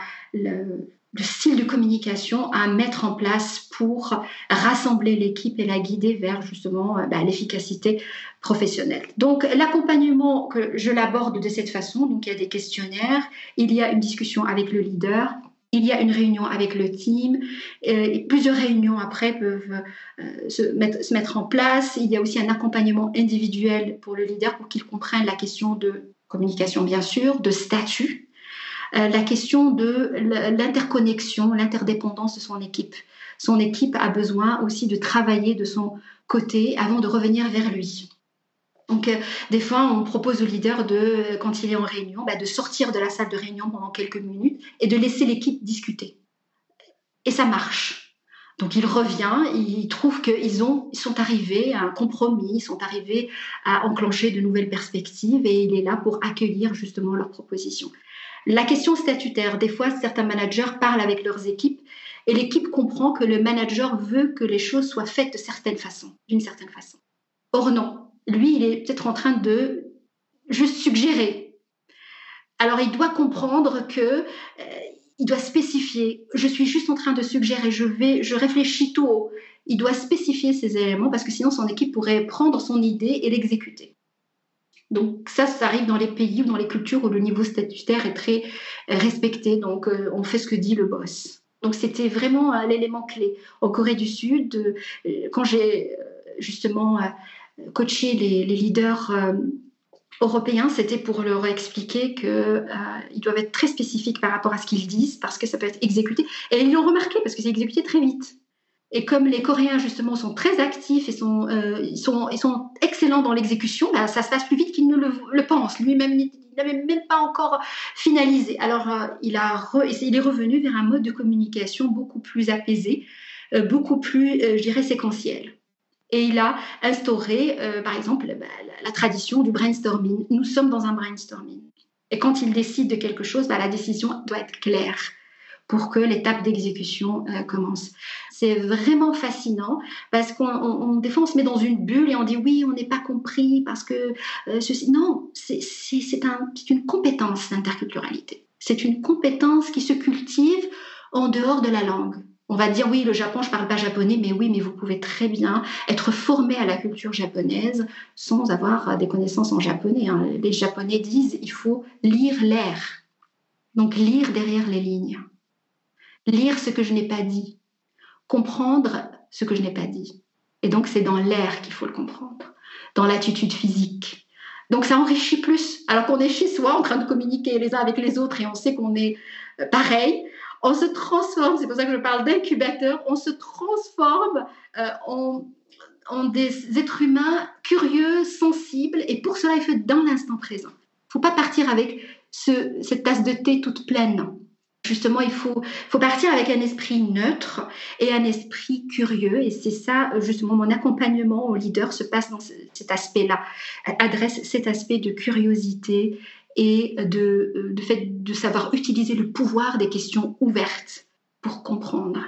Speaker 2: le style de communication à mettre en place pour rassembler l'équipe et la guider vers justement euh, bah, l'efficacité professionnelle. Donc l'accompagnement, que je l'aborde de cette façon, donc il y a des questionnaires, il y a une discussion avec le leader, il y a une réunion avec le team, et plusieurs réunions après peuvent euh, se, mettre, se mettre en place. Il y a aussi un accompagnement individuel pour le leader pour qu'il comprenne la question de communication bien sûr, de statut, la question de l'interconnexion, l'interdépendance de son équipe. Son équipe a besoin aussi de travailler de son côté avant de revenir vers lui. Donc, euh, des fois, on propose au leader, de, quand il est en réunion, bah, de sortir de la salle de réunion pendant quelques minutes et de laisser l'équipe discuter. Et ça marche. Donc, il revient, il trouve qu'ils ils sont arrivés à un compromis, ils sont arrivés à enclencher de nouvelles perspectives et il est là pour accueillir justement leurs propositions. La question statutaire, des fois, certains managers parlent avec leurs équipes et l'équipe comprend que le manager veut que les choses soient faites de certaines façons, d'une certaine façon. Or non, lui, il est peut-être en train de juste suggérer. Alors, il doit comprendre que euh, il doit spécifier. Je suis juste en train de suggérer. Je vais, je réfléchis tout haut. Il doit spécifier ces éléments parce que sinon son équipe pourrait prendre son idée et l'exécuter. Donc ça, ça arrive dans les pays ou dans les cultures où le niveau statutaire est très euh, respecté. Donc euh, on fait ce que dit le boss. Donc c'était vraiment l'élément clé. En Corée du Sud, quand j'ai justement coaché les, leaders européens, c'était pour leur expliquer qu'ils euh, doivent être très spécifiques par rapport à ce qu'ils disent, parce que ça peut être exécuté. Et ils l'ont remarqué, parce que c'est exécuté très vite. Et comme les Coréens, justement, sont très actifs et sont, euh, ils, sont, excellents dans l'exécution, bah, ça se passe plus vite qu'ils ne le, pensent. Lui-même, il n'avait même pas encore finalisé. Alors, euh, il, a il est revenu vers un mode de communication beaucoup plus apaisé, beaucoup plus, je dirais, séquentiel. Et il a instauré, euh, par exemple, bah, la, tradition du brainstorming. Nous sommes dans un brainstorming. Et quand il décide de quelque chose, bah, la décision doit être claire pour que l'étape d'exécution euh, commence. C'est vraiment fascinant parce qu'on des fois on se met dans une bulle et on dit oui, on n'est pas compris parce que euh, ceci. Non, c'est un, une compétence d'interculturalité. C'est une compétence qui se cultive en dehors de la langue on va dire oui, le Japon, je parle pas japonais, mais oui, mais vous pouvez très bien être formé à la culture japonaise sans avoir des connaissances en japonais. Hein. Les Japonais disent il faut lire l'air. Donc lire derrière les lignes. Lire ce que je n'ai pas dit. Comprendre ce que je n'ai pas dit. Et donc c'est dans l'air qu'il faut le comprendre, dans l'attitude physique. Donc ça enrichit plus. Alors qu'on est chez soi en train de communiquer les uns avec les autres et on sait qu'on est euh, pareil, on se transforme, c'est pour ça que je parle d'incubateur, on se transforme euh, en, des êtres humains curieux, sensibles, et pour cela, il faut être dans l'instant présent. Il ne faut pas partir avec cette tasse de thé toute pleine. Justement, il faut, partir avec un esprit neutre et un esprit curieux. Et c'est ça, justement, mon accompagnement au leader se passe dans cet aspect-là, adresse cet aspect de curiosité et de, euh, fait de savoir utiliser le pouvoir des questions ouvertes pour comprendre.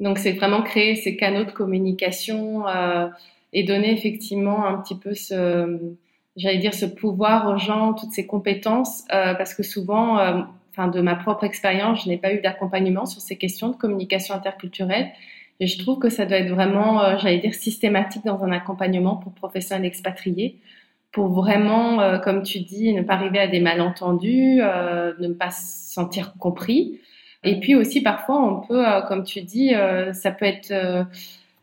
Speaker 3: Donc c'est vraiment créer ces canaux de communication euh, et donner effectivement un petit peu ce, j'allais dire, ce pouvoir aux gens, toutes ces compétences, euh, parce que souvent, enfin de ma propre expérience, je n'ai pas eu d'accompagnement sur ces questions de communication interculturelle. Et je trouve que ça doit être vraiment, j'allais dire, systématique dans un accompagnement pour professionnels expatriés pour vraiment, euh, comme tu dis, ne pas arriver à des malentendus, euh, ne pas se sentir compris. Et puis aussi, parfois, on peut, euh, comme tu dis, ça peut être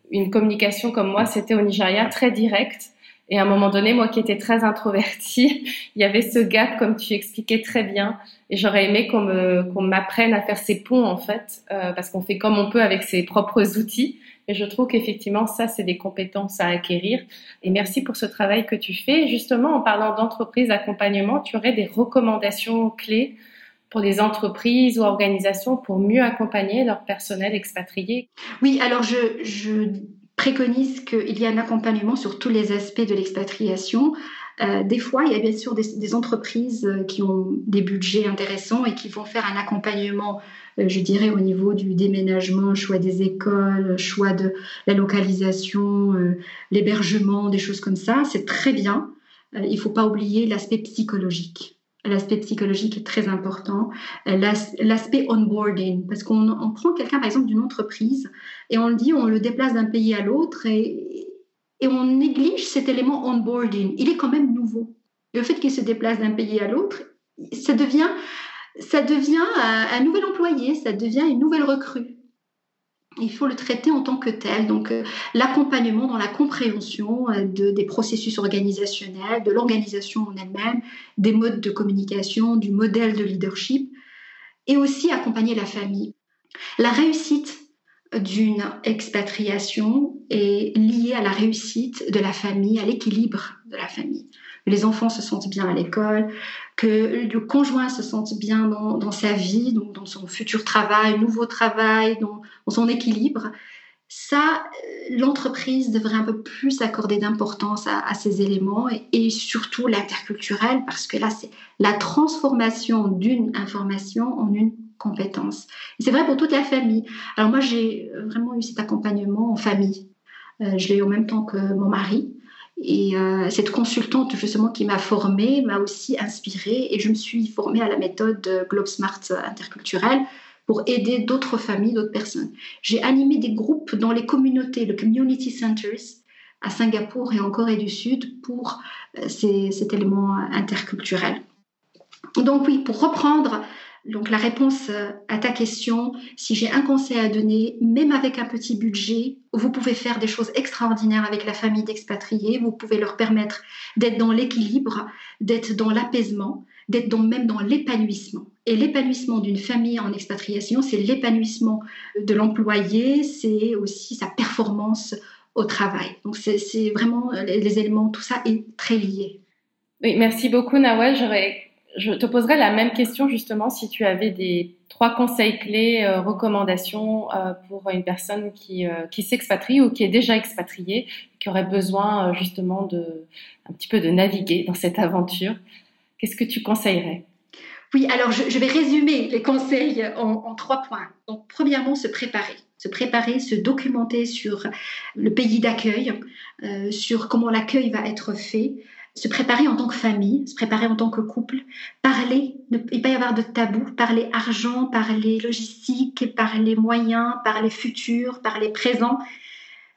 Speaker 3: une communication comme moi, c'était au Nigeria, très directe. Et à un moment donné, moi qui étais très introvertie, il y avait ce gap, comme tu expliquais très bien. Et j'aurais aimé qu'on m'apprenne à faire ces ponts, en fait, parce qu'on fait comme on peut avec ses propres outils. Et je trouve qu'effectivement, ça, c'est des compétences à acquérir. Et merci pour ce travail que tu fais. Justement, en parlant d'entreprise accompagnement, tu aurais des recommandations clés pour les entreprises ou organisations pour mieux accompagner leur personnel expatrié?
Speaker 2: Oui, alors je, je préconise qu'il y ait un accompagnement sur tous les aspects de l'expatriation. Euh, des fois, il y a bien sûr des, entreprises qui ont des budgets intéressants et qui vont faire un accompagnement euh, je dirais, au niveau du déménagement, choix des écoles, choix de la localisation, euh, l'hébergement, des choses comme ça. C'est très bien. Euh, il ne faut pas oublier l'aspect psychologique. L'aspect psychologique est très important. L'aspect onboarding, parce qu'on prend quelqu'un, par exemple, d'une entreprise et on le dit, on le déplace d'un pays à l'autre et, et on néglige cet élément onboarding. Il est quand même nouveau. Le fait qu'il se déplace d'un pays à l'autre, ça devient ça devient un, nouvel employé, ça devient une nouvelle recrue. Il faut le traiter en tant que tel. Donc, euh, l'accompagnement dans la compréhension euh, des processus organisationnels, de l'organisation en elle-même, des modes de communication, du modèle de leadership, et aussi accompagner la famille. La réussite d'une expatriation est liée à la réussite de la famille, à l'équilibre de la famille les enfants se sentent bien à l'école, que le conjoint se sente bien dans, sa vie, dans son futur travail, nouveau travail, dans, son équilibre. Ça, euh, l'entreprise devrait un peu plus accorder d'importance à, ces éléments et, surtout l'interculturel, parce que là, c'est la transformation d'une information en une compétence. c'est vrai pour toute la famille. Alors moi, j'ai vraiment eu cet accompagnement en famille. Euh, je l'ai eu en même temps que mon mari. Et euh, cette consultante justement qui m'a formée m'a aussi inspirée et je me suis formée à la méthode Globe Smart interculturelle pour aider d'autres familles, d'autres personnes. J'ai animé des groupes dans les communautés, le Community Centers à Singapour et en Corée du Sud pour euh, cet élément interculturel. Donc oui, pour reprendre Donc la réponse euh, à ta question, si j'ai un conseil à donner, même avec un petit budget, vous pouvez faire des choses extraordinaires avec la famille d'expatriés, vous pouvez leur permettre d'être dans l'équilibre, d'être dans l'apaisement, d'être même dans l'épanouissement. Et l'épanouissement d'une famille en expatriation, c'est l'épanouissement de l'employé, c'est aussi sa performance au travail. Donc c'est vraiment les éléments, tout ça est très lié.
Speaker 3: Oui, merci beaucoup Nawal. Je te poserai la même question justement si tu avais des trois conseils clés, euh, recommandations euh, pour une personne qui, euh, qui s'expatrie ou qui est déjà expatriée, qui aurait besoin justement de un petit peu de naviguer dans cette aventure. Qu'est-ce que tu conseillerais?
Speaker 2: Oui, alors je, vais résumer les conseils en, trois points. Donc premièrement, se préparer se préparer, se documenter sur le pays d'accueil, sur comment l'accueil va être fait, se préparer en tant que famille, se préparer en tant que couple, parler, ne pas y avoir de tabou, parler argent, parler logistique, parler moyens, parler futur, parler présent.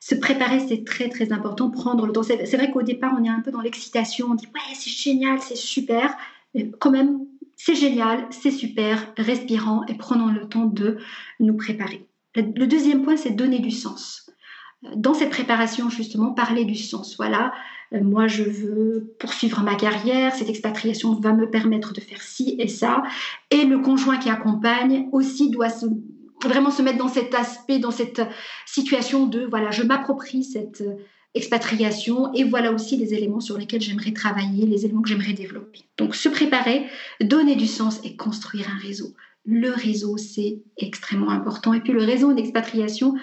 Speaker 2: Se préparer, c'est très très important. Prendre le temps. C'est vrai qu'au départ, on est un peu dans l'excitation. On dit ouais, c'est génial, c'est super. Mais quand même, c'est génial, c'est super. Respirant et prenons le temps de nous préparer. Le deuxième point, c'est donner du sens. Dans cette préparation, justement, parler du sens. Voilà, moi je veux poursuivre ma carrière, cette expatriation va me permettre de faire ci et ça. Et le conjoint qui accompagne aussi doit vraiment se mettre dans cet aspect, dans cette situation de, voilà, je m'approprie cette euh, expatriation et voilà aussi les éléments sur lesquels j'aimerais travailler, les éléments que j'aimerais développer. Donc se préparer, donner du sens et construire un réseau. Le réseau, c'est extrêmement important. Et puis le réseau d'expatriation,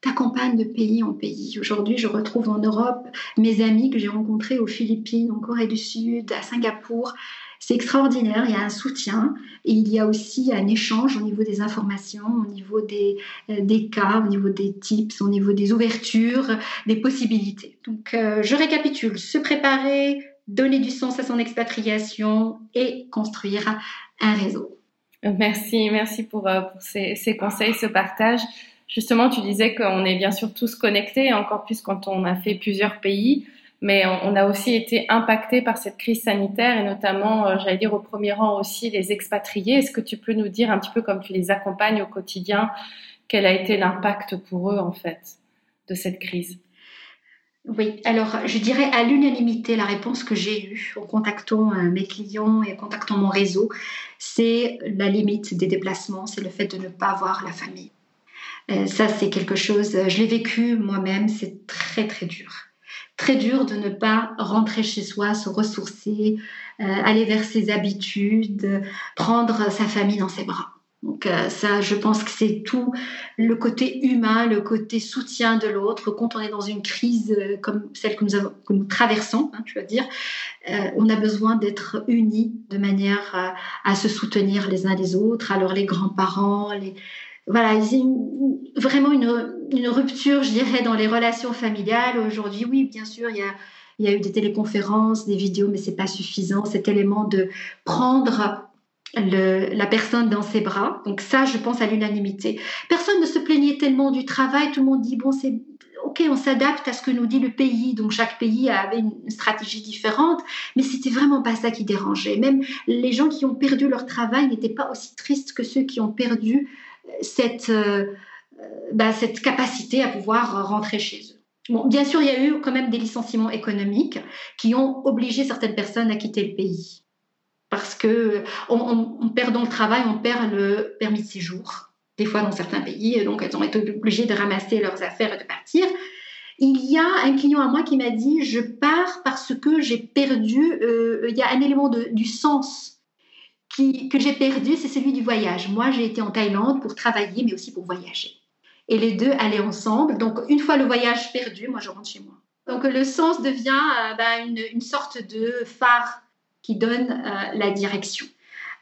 Speaker 2: t'accompagne de pays en pays. Aujourd'hui, je retrouve en Europe mes amis que j'ai rencontrés aux Philippines, en Corée du Sud, à Singapour. C'est extraordinaire, il y a un soutien et il y a aussi un échange au niveau des informations, au niveau des, euh, des cas, au niveau des tips, au niveau des ouvertures, des possibilités. Donc, euh, je récapitule, se préparer, donner du sens à son expatriation et construire un réseau.
Speaker 3: Merci, merci pour, euh, pour ces, ces conseils, ce partage. Justement, tu disais qu'on est bien sûr tous connectés, encore plus quand on a fait plusieurs pays, mais on, a aussi été impacté par cette crise sanitaire et notamment, euh, j'allais dire au premier rang aussi, les expatriés. Est-ce que tu peux nous dire un petit peu comme tu les accompagnes au quotidien, quel a été l'impact pour eux en fait de cette crise?
Speaker 2: Oui, alors je dirais à l'unanimité, la réponse que j'ai eue en contactant euh, mes clients et en contactant mon réseau, c'est la limite des déplacements, c'est le fait de ne pas voir la famille. Euh, ça, c'est quelque chose, euh, je l'ai vécu moi-même, c'est très très dur. Très dur de ne pas rentrer chez soi, se ressourcer, euh, aller vers ses habitudes, prendre sa famille dans ses bras. Donc ça, je pense que c'est tout le côté humain, le côté soutien de l'autre. Quand on est dans une crise comme celle que nous, avons, que nous traversons, hein, je veux dire, on a besoin d'être unis de manière à se soutenir les uns les autres. Alors les grands-parents, les, voilà, vraiment une, rupture, je dirais, dans les relations familiales. Aujourd'hui, oui, bien sûr, il y a, y a eu des téléconférences, des vidéos, mais c'est pas suffisant. Cet élément de prendre la personne dans ses bras. Donc ça, je pense à l'unanimité. Personne ne se plaignait tellement du travail. Tout le monde dit bon, c'est ok, on s'adapte à ce que nous dit le pays. Donc chaque pays avait une stratégie différente, mais c'était vraiment pas ça qui dérangeait. Même les gens qui ont perdu leur travail n'étaient pas aussi tristes que ceux qui ont perdu cette, euh, bah, cette capacité à pouvoir rentrer chez eux. Bon, bien sûr, il y a eu quand même des licenciements économiques qui ont obligé certaines personnes à quitter le pays. Parce que on, perdant le travail, on perd le permis de séjour, des fois dans certains pays, donc elles ont été obligées de ramasser leurs affaires et de partir. Il y a un client à moi qui m'a dit je pars parce que j'ai perdu. Euh, il y a un élément de, du sens que j'ai perdu, c'est celui du voyage. Moi, j'ai été en Thaïlande pour travailler, mais aussi pour voyager. Et les deux allaient ensemble. Donc, une fois le voyage perdu, moi, je rentre chez moi. Donc, le sens devient euh, bah, une, sorte de phare qui donne euh, la direction.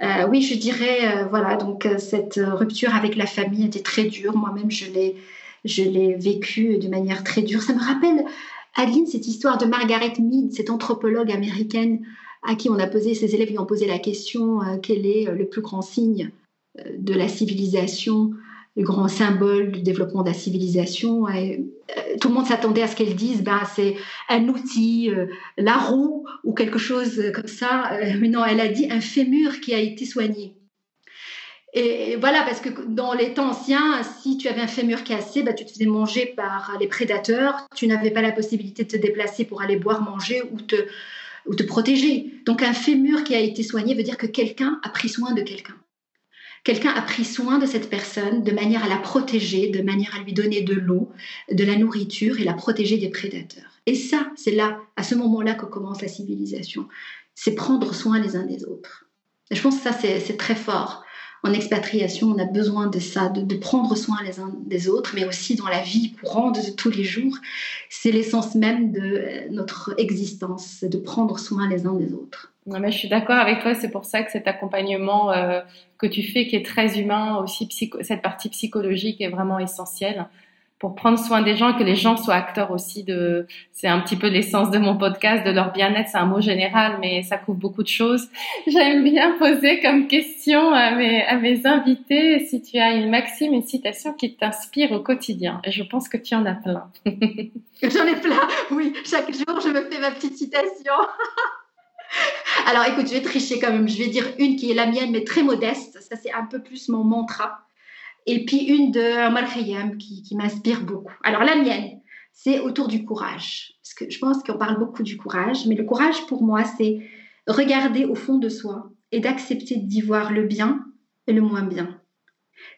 Speaker 2: Euh, oui, je dirais, voilà, donc cette rupture avec la famille était très dure. Moi-même, je l'ai, je l'ai vécue de manière très dure. Ça me rappelle, Adeline, cette histoire de Margaret Mead, cette anthropologue américaine à qui on a posé, ces élèves lui ont posé la question euh, quel est euh, le plus grand signe euh, de la civilisation, le grand symbole du développement de la civilisation. Tout le monde s'attendait à ce qu'elle dise ben, c'est un outil, la roue ou quelque chose comme ça. mais non, elle a dit un fémur qui a été soigné. Et voilà, parce que dans les temps anciens, si tu avais un fémur cassé, bah, tu te faisais manger par les prédateurs. Tu n'avais pas la possibilité de te déplacer pour aller boire, manger ou te, ou te protéger. Donc un fémur qui a été soigné veut dire que quelqu'un a pris soin de quelqu'un. Quelqu'un a pris soin de cette personne de manière à la protéger, de manière à lui donner de l'eau, de la nourriture et la protéger des prédateurs. Et ça, c'est là, à ce moment-là, que commence la civilisation. C'est prendre soin les uns des autres. Et je pense que ça, c'est très fort. En expatriation, on a besoin de ça, de, prendre soin les uns des autres, mais aussi dans la vie courante de tous les jours. C'est l'essence même de notre existence, de prendre soin les uns des autres.
Speaker 3: Non, mais je suis d'accord avec toi. C'est pour ça que cet accompagnement euh, que tu fais, qui est très humain aussi, cette partie psychologique est vraiment essentielle pour prendre soin des gens et que les gens soient acteurs aussi c'est un petit peu l'essence de mon podcast, de leur bien-être. C'est un mot général, mais ça couvre beaucoup de choses. J'aime bien poser comme question à mes, à mes invités si tu as une maxime, une citation qui t'inspire au quotidien. Et je pense que tu en as plein.
Speaker 2: J'en ai plein, oui. Chaque jour, je me fais ma petite citation. Alors écoute, je vais tricher quand même. Je vais dire une qui est la mienne, mais très modeste. Ça, c'est un peu plus mon mantra et puis une de Omar Khayyam qui, m'inspire beaucoup. Alors la mienne, c'est autour du courage. Parce que je pense qu'on parle beaucoup du courage, mais le courage pour moi, c'est regarder au fond de soi et d'accepter d'y voir le bien et le moins bien.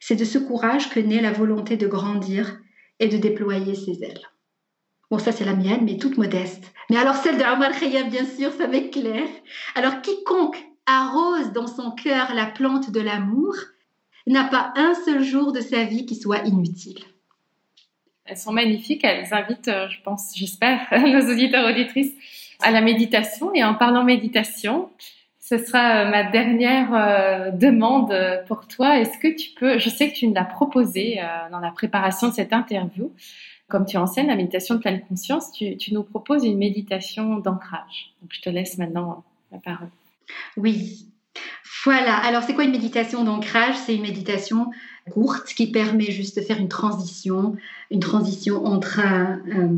Speaker 2: C'est de ce courage que naît la volonté de grandir et de déployer ses ailes. Bon, ça c'est la mienne, mais toute modeste. Mais alors celle de Omar Khayyam, bien sûr, ça m'éclaire. Alors quiconque arrose dans son cœur la plante de l'amour, n'a pas un seul jour de sa vie qui soit inutile.
Speaker 3: Elles sont magnifiques, elles invitent, euh, je pense, j'espère, nos auditeurs auditrices à la méditation. Et en parlant méditation, ce sera euh, ma dernière euh, demande pour toi. Est-ce que tu peux, je sais que tu nous l'as proposé dans la préparation de cette interview, comme tu enseignes la méditation de pleine conscience, tu, tu nous proposes une méditation d'ancrage. Donc je te laisse maintenant la parole.
Speaker 2: Oui, voilà, alors c'est quoi une méditation d'ancrage? C'est une méditation courte qui permet juste de faire une transition, une transition entre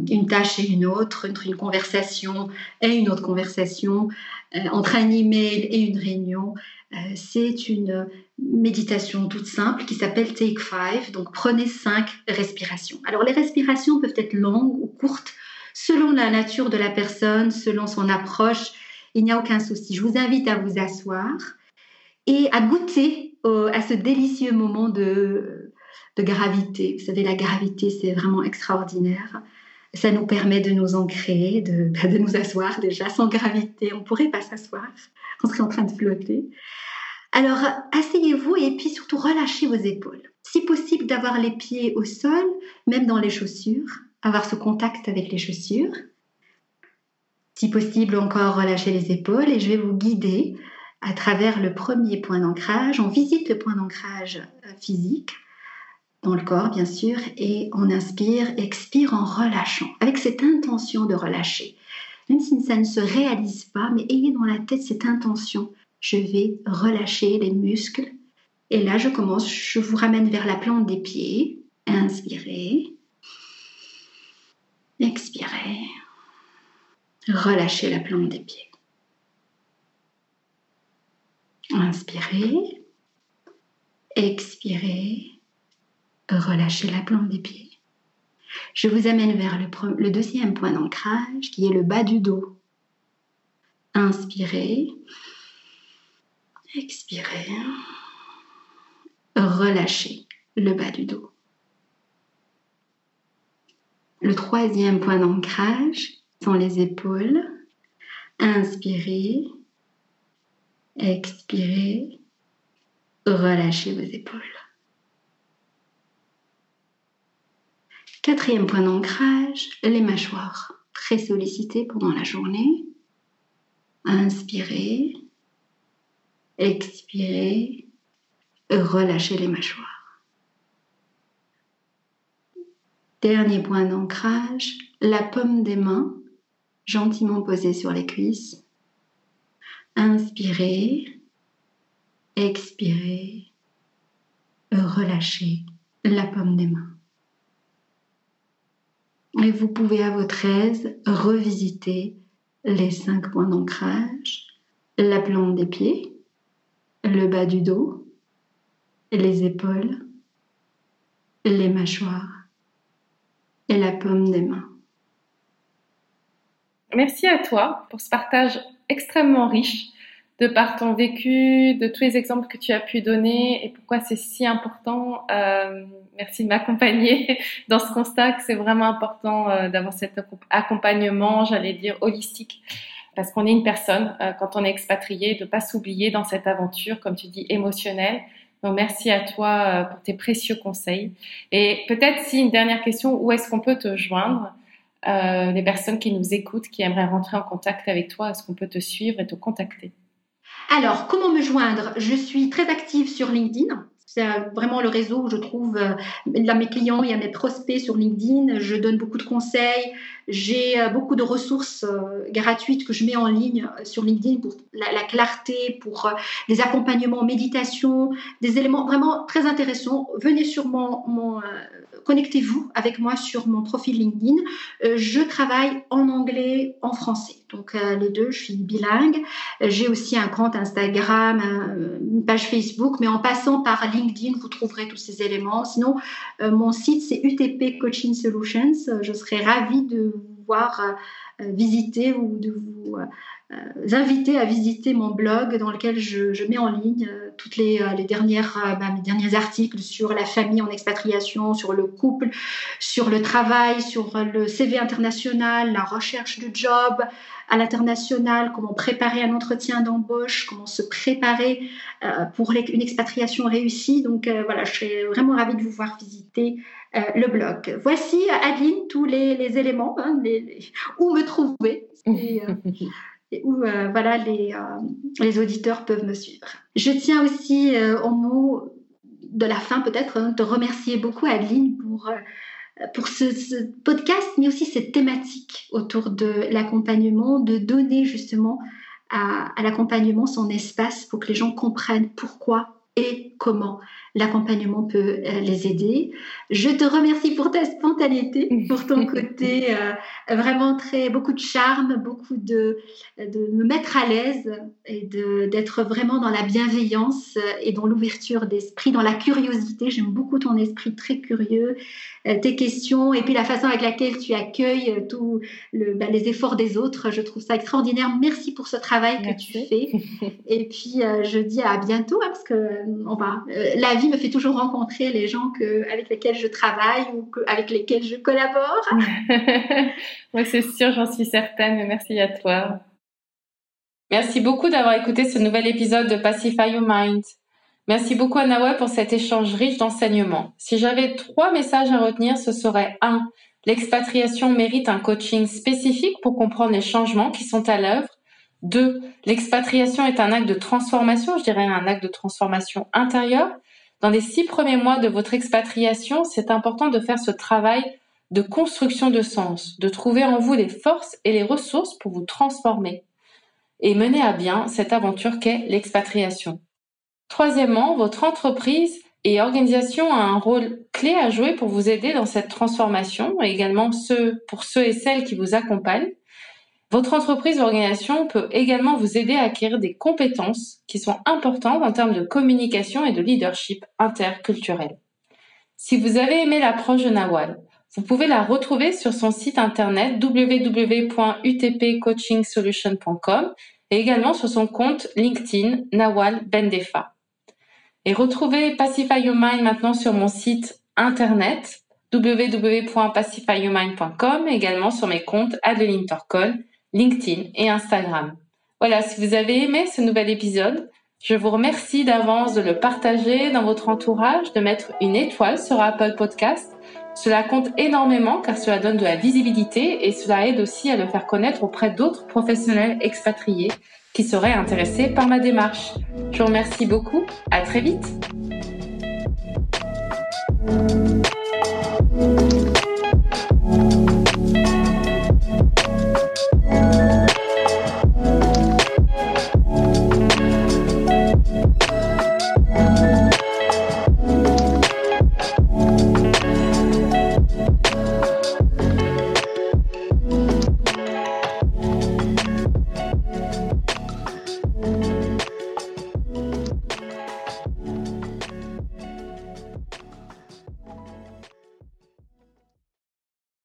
Speaker 2: une tâche et une autre, entre une conversation et une autre conversation, euh, entre un email et une réunion. Euh, c'est une méditation toute simple qui s'appelle Take Five, donc prenez cinq respirations. Alors les respirations peuvent être longues ou courtes selon la nature de la personne, selon son approche. Il n'y a aucun souci. Je vous invite à vous asseoir et à goûter à ce délicieux moment de, de gravité. Vous savez, la gravité, c'est vraiment extraordinaire. Ça nous permet de nous ancrer, de, de nous asseoir déjà. Sans gravité, on ne pourrait pas s'asseoir. On serait en train de flotter. Alors, asseyez-vous et puis surtout relâchez vos épaules. Si possible, d'avoir les pieds au sol, même dans les chaussures, avoir ce contact avec les chaussures. Si possible, encore relâcher les épaules et je vais vous guider à travers le premier point d'ancrage. On visite le point d'ancrage euh, physique dans le corps, bien sûr, et on inspire, expire en relâchant, avec cette intention de relâcher. Même si ça ne se réalise pas, mais ayez dans la tête cette intention. Je vais relâcher les muscles. Et là, je commence, je vous ramène vers la plante des pieds. Inspirez. Expirez. Relâchez la plante des pieds. Inspirez, expirez, relâchez la plante des pieds. Je vous amène vers le, deuxième point d'ancrage qui est le bas du dos. Inspirez, expirez, relâchez le bas du dos. Le troisième point d'ancrage sont les épaules. Inspirez, Expirez, relâchez vos épaules. Quatrième point d'ancrage, les mâchoires très sollicitées pendant la journée. Inspirez, expirez, relâchez les mâchoires. Dernier point d'ancrage, la paume des mains gentiment posée sur les cuisses Inspirez, expirez, relâchez la paume des mains. Et vous pouvez à votre aise revisiter les cinq points d'ancrage, la plante des pieds, le bas du dos, les épaules, les mâchoires et la paume des mains.
Speaker 1: Merci à toi pour ce partage extrêmement riche de par ton vécu, de tous les exemples que tu as pu donner et pourquoi c'est si important. Euh, merci de m'accompagner dans ce constat que c'est vraiment important euh, d'avoir cet accompagnement, j'allais dire holistique, parce qu'on est une personne euh, quand on est expatrié, de pas s'oublier dans cette aventure, comme tu dis, émotionnelle. Donc merci à toi euh, pour tes précieux conseils. Et peut-être si une dernière question, où est-ce qu'on peut te joindre? Euh, Les personnes qui nous écoutent, qui aimeraient rentrer en contact avec toi, est-ce qu'on peut te suivre et te contacter?
Speaker 2: Alors, comment me joindre? Je suis très active sur LinkedIn. C'est vraiment le réseau où je trouve euh, mes clients et mes prospects sur LinkedIn. Je donne beaucoup de conseils. J'ai euh, beaucoup de ressources euh, gratuites que je mets en ligne sur LinkedIn pour la, clarté, pour les accompagnements, méditation, des éléments vraiment très intéressants. Venez sur mon connectez-vous avec moi sur mon profil LinkedIn. je travaille en anglais, en français. Donc les deux, je suis bilingue. J'ai aussi un compte Instagram, une page Facebook, mais en passant par LinkedIn, vous trouverez tous ces éléments. Sinon, euh, mon site, c'est UTP Coaching Solutions. Je serais ravie de vous voir euh, visiter ou de vous euh, inviter à visiter mon blog dans lequel je, mets en ligne toutes les, les dernières, bah, mes derniers articles sur la famille en expatriation, sur le couple, sur le travail, sur le CV international, la recherche de job, à l'international, comment préparer un entretien d'embauche, comment se préparer euh, pour une expatriation réussie. Donc euh, voilà, je serais vraiment ravie de vous voir visiter euh, le blog. Voici, Adeline, tous les, éléments, hein, où me trouver où voilà, les, les auditeurs peuvent me suivre. Je tiens aussi, au mot de la fin peut-être, hein, de remercier beaucoup Adeline pour pour ce, podcast, mais aussi cette thématique autour de l'accompagnement, de donner justement à, à l'accompagnement son espace pour que les gens comprennent pourquoi et comment l'accompagnement peut euh, les aider. Je te remercie pour ta spontanéité, pour ton côté euh, vraiment très beaucoup de charme, beaucoup de, de me mettre à l'aise et d'être vraiment dans la bienveillance et dans l'ouverture d'esprit, dans la curiosité. J'aime beaucoup ton esprit très curieux, euh, tes questions et puis la façon avec laquelle tu accueilles tous le, bah, les efforts des autres. Je trouve ça extraordinaire. Merci pour ce travail que tu fais. Et puis je dis à bientôt hein, parce que on va la vie me fait toujours rencontrer les gens avec lesquels je travaille ou avec lesquels je collabore.
Speaker 1: oui, c'est sûr, j'en suis certaine. Merci à toi. Merci beaucoup d'avoir écouté ce nouvel épisode de Pacify Your Mind. Merci beaucoup Anawa pour cet échange riche d'enseignements. Si j'avais trois messages à retenir, ce serait 1. L'expatriation mérite un coaching spécifique pour comprendre les changements qui sont à l'œuvre. 2. L'expatriation est un acte de transformation, je dirais un acte de transformation intérieure. Dans les six premiers mois de votre expatriation, c'est important de faire ce travail de construction de sens, de trouver en vous les forces et les ressources pour vous transformer et mener à bien cette aventure qu'est l'expatriation. Troisièmement, votre entreprise et organisation a un rôle clé à jouer pour vous aider dans cette transformation et également ceux, pour ceux et celles qui vous accompagnent. Votre entreprise ou organisation peut également vous aider à acquérir des compétences qui sont importantes en termes de communication et de leadership interculturel. Si vous avez aimé l'approche de Nawal, vous pouvez la retrouver sur son site internet www.utpcoachingsolution.com et également sur son compte LinkedIn Nawal Bendefa. Et retrouvez Pacify Your Mind maintenant sur mon site internet www.pacifyyourmind.com et également sur mes comptes Adeline Torcol LinkedIn et Instagram. Voilà, si vous avez aimé ce nouvel épisode, je vous remercie d'avance de le partager dans votre entourage, de mettre une étoile sur Apple Podcast. Cela compte énormément car cela donne de la visibilité et cela aide aussi à le faire connaître auprès d'autres professionnels expatriés qui seraient intéressés par ma démarche. Je vous remercie beaucoup. À très vite.